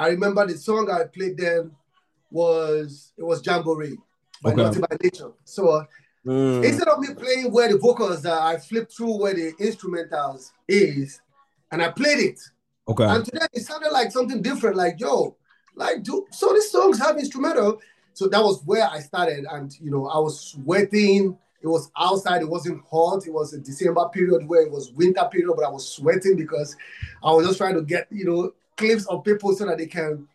I remember the song I played then was it was Jamboree by Okay. Naughty by Nature. So Mm. instead of me playing where the vocals are, I flipped through where the instrumentals is, and I played it. Okay. And today it sounded like something different. Like yo, like do so these songs have instrumental. So that was where I started, and you know I was sweating. It was outside. It wasn't hot. It was a December period where it was winter period, but I was sweating because I was just trying to get you know clips of people so that they can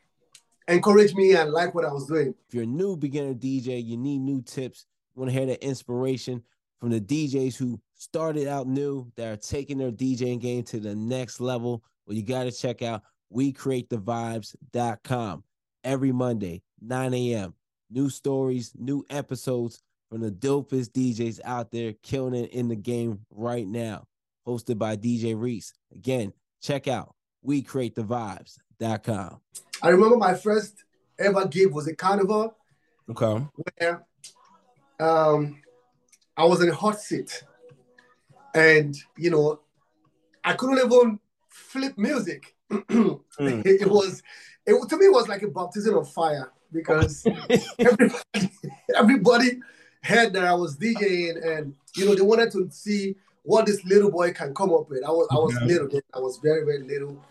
encourage me and like what I was doing. If you're a new beginner DJ, you need new tips. You want to hear the inspiration from the DJs who started out new that are taking their DJing game to the next level. Well, you got to check out WeCreateTheVibes.com every Monday, 9 a.m. New stories, new episodes from the dopest DJs out there killing it in the game right now. Hosted by DJ Reese. Again, check out WeCreateTheVibes.com. I remember my first ever gig was a carnival Okay. where um, I was in a hot seat, and you know, I couldn't even flip music. Mm. it, it was, it to me, it was like a baptism of fire because everybody, everybody heard that I was DJing, and you know, they wanted to see what this little boy can come up with. I was, I was Okay. little. I was very, very little,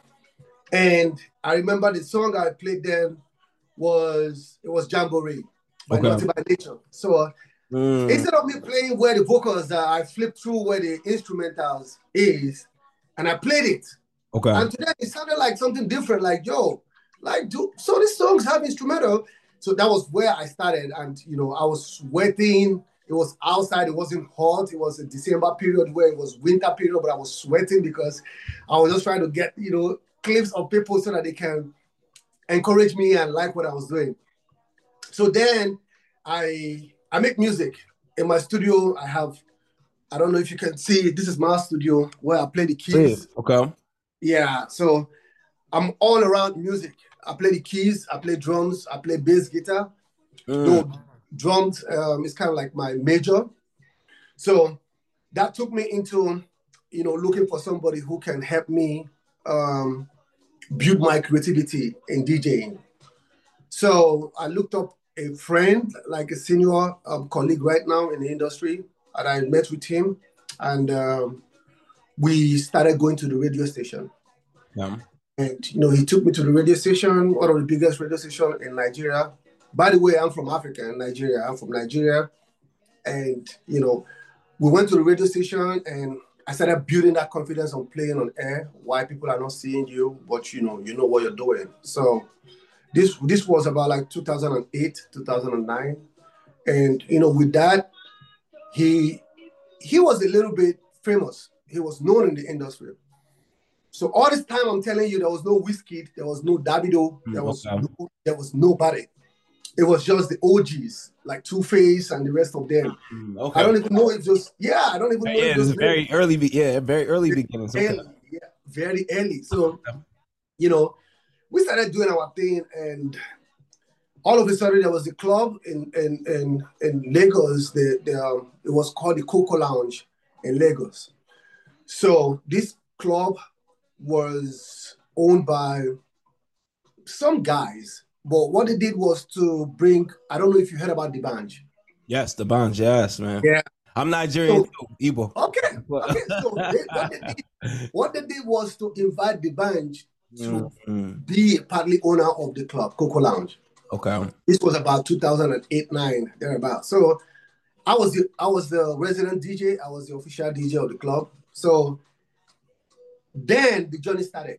and I remember the song I played then was it was Jamboree by Okay. Naughty by Nature. So Mm. instead of me playing where the vocals are, I flipped through where the instrumentals is, and I played it. Okay. And today it sounded like something different. Like yo, like do so these songs have instrumental. So that was where I started, and you know I was sweating. It was outside. It wasn't hot. It was a December period where it was winter period, but I was sweating because I was just trying to get you know clips of people so that they can encourage me and like what I was doing. So then I I make music in my studio. I have I don't know if you can see this is my studio where I play the keys. Okay. Yeah, so I'm all around music. I play the keys, I play drums, I play bass guitar. Mm. No, drums um, is kind of like my major. So that took me into, you know, looking for somebody who can help me um, build my creativity in DJing. So I looked up a friend, like a senior um, colleague right now in the industry, and I met with him, and um, we started going to the radio station. Yeah. And you know, he took me to the radio station, one of the biggest radio stations in Nigeria. By the way, I'm from Africa and Nigeria. I'm from Nigeria. And you know, we went to the radio station and I started building that confidence on playing on air, why people are not seeing you, but you know, you know what you're doing. So this this was about like 2008, 2009. And you know, with that, he he was a little bit famous. He was known in the industry. So all this time I'm telling you, there was no Wizkid, there was no Davido, there Mm, was no, there was nobody. It was just the OGs, like Two Face and the rest of them. Mm, Okay. I don't even know if just yeah, I don't even know yeah, if it's those very early. Yeah, very early beginnings. Okay. yeah, very early. So, you know, we started doing our thing, and all of a sudden there was a club in in in, in Lagos. The, the um, it was called the Coco Lounge in Lagos. So this club was owned by some guys, but what they did was to bring. I don't know if you heard about the band. Yes, the bonds. Yes, man. Yeah. I'm Nigerian So- Igbo. Okay, okay. So they, what, they did, what they did was to invite the band to Mm, be partly owner of the club, Coco Lounge. Okay. This was about 2008, 9, thereabout. So I was the I was the resident DJ, I was the official DJ of the club. So then the journey started.